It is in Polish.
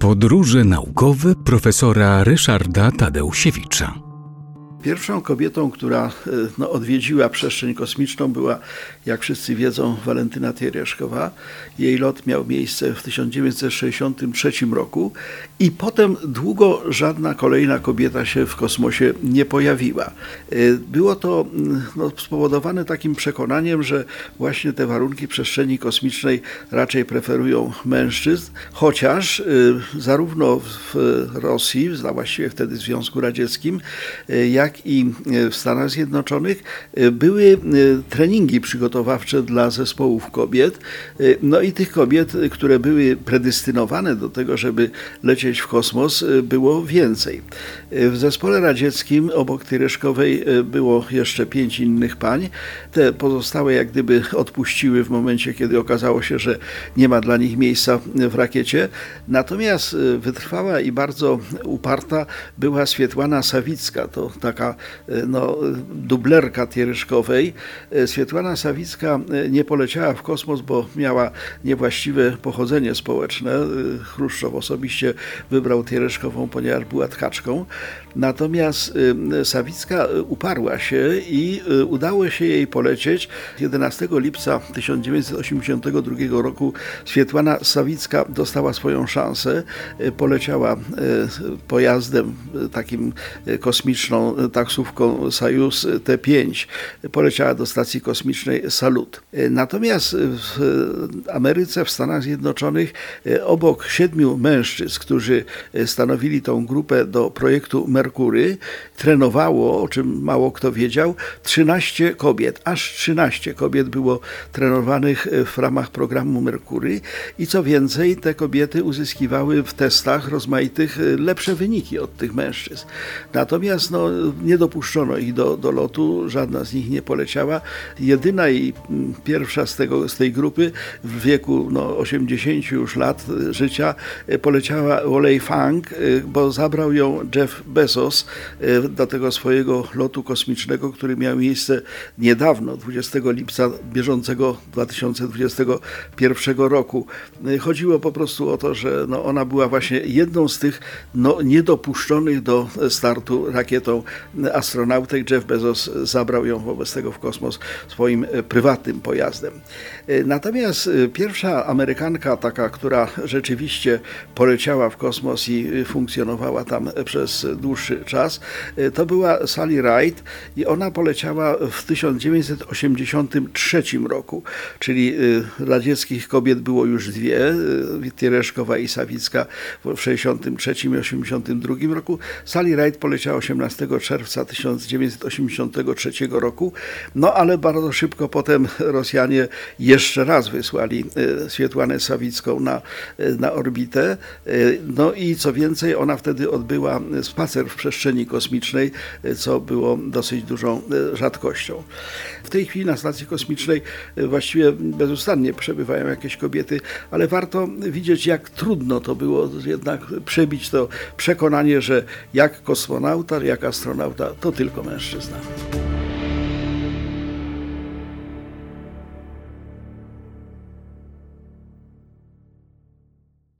Podróże naukowe profesora Ryszarda Tadeusiewicza. Pierwszą kobietą, która e, no, odwiedziła przestrzeń kosmiczną była, jak wszyscy wiedzą, Walentyna Tereszkowa. Jej lot miał miejsce w 1963 roku i potem długo żadna kolejna kobieta się w kosmosie nie pojawiła. E, Było to mm, no, spowodowane takim przekonaniem, że właśnie te warunki przestrzeni kosmicznej raczej preferują mężczyzn, chociaż y, zarówno w Rosji, właściwie wtedy w Związku Radzieckim, y, jak i w Stanach Zjednoczonych były treningi przygotowawcze dla zespołów kobiet. No i tych kobiet, które były predestynowane do tego, żeby lecieć w kosmos, y, było więcej. Y, W zespole radzieckim obok Tyreszkowej y, było jeszcze pięć innych pań. Te pozostałe jak gdyby odpuściły w momencie, kiedy okazało się, że nie ma dla nich miejsca w rakiecie. Natomiast wytrwała i bardzo uparta była Swietłana Sawicka. To taka no, dublerka Tieryszkowej. Swietłana Sawicka nie poleciała w kosmos, bo miała niewłaściwe pochodzenie społeczne. Chruszczow osobiście wybrał Tieryszkową, ponieważ była tkaczką. Natomiast y, Sawicka y, uparła się i y, udało się jej polecieć. 11 lipca 1982 roku Swietłana Sawicka dostała swoją szansę. Poleciała pojazdem takim kosmiczną taksówką Sojus T5. Poleciała do stacji kosmicznej Salut. Natomiast w Ameryce, w Stanach Zjednoczonych, obok siedmiu mężczyzn, którzy y, stanowili tą grupę do projektu Merkury, trenowało, o czym mało kto wiedział, 13 kobiet. Aż 13 kobiet było trenowanych y, w ramach programu Merkury i co więcej, te kobiety uzyskiwały w testach rozmaitych y, lepsze wyniki od tych mężczyzn. Natomiast no, nie dopuszczono ich do, do lotu, żadna z nich nie poleciała. Jedyna i pierwsza z, tego, z tej grupy w wieku no, 80 już lat życia poleciała Olej Fang, y, bo zabrał ją Jeff Bezos y, do tego swojego lotu kosmicznego, który miał miejsce niedawno, 20 lipca bieżącego 2021 roku. Y, Chodziło po prostu o to, że no, ona była właśnie jedną z tych no, niedopuszczonych do startu rakietą astronautek. Jeff Bezos zabrał ją wobec tego w kosmos swoim prywatnym pojazdem. Natomiast pierwsza Amerykanka, taka, która rzeczywiście poleciała w kosmos i e, funkcjonowała tam przez dłuższy czas, e, to była Sally Ride i ona poleciała w 1983 roku, czyli e, radzieckich kobiet było już dwie, e, Tiereszkowa i Sawicka w 63 i 82 roku. Sally Ride poleciała 18 czerwca 1983 roku, no ale bardzo szybko potem Rosjanie jeszcze raz wysłali e, Swietłanę Sawicką na, e, na orbitę. No i co więcej, ona wtedy odbyła spacer w przestrzeni kosmicznej, co było dosyć dużą e, rzadkością. W tej chwili na stacji kosmicznej e, właściwie bezustannie przebywają jakieś kobiety, ale warto widzieć, jak trudno to było jednak przebić to przekonanie, że jak kosmonauta, jak astronauta to tylko mężczyzna.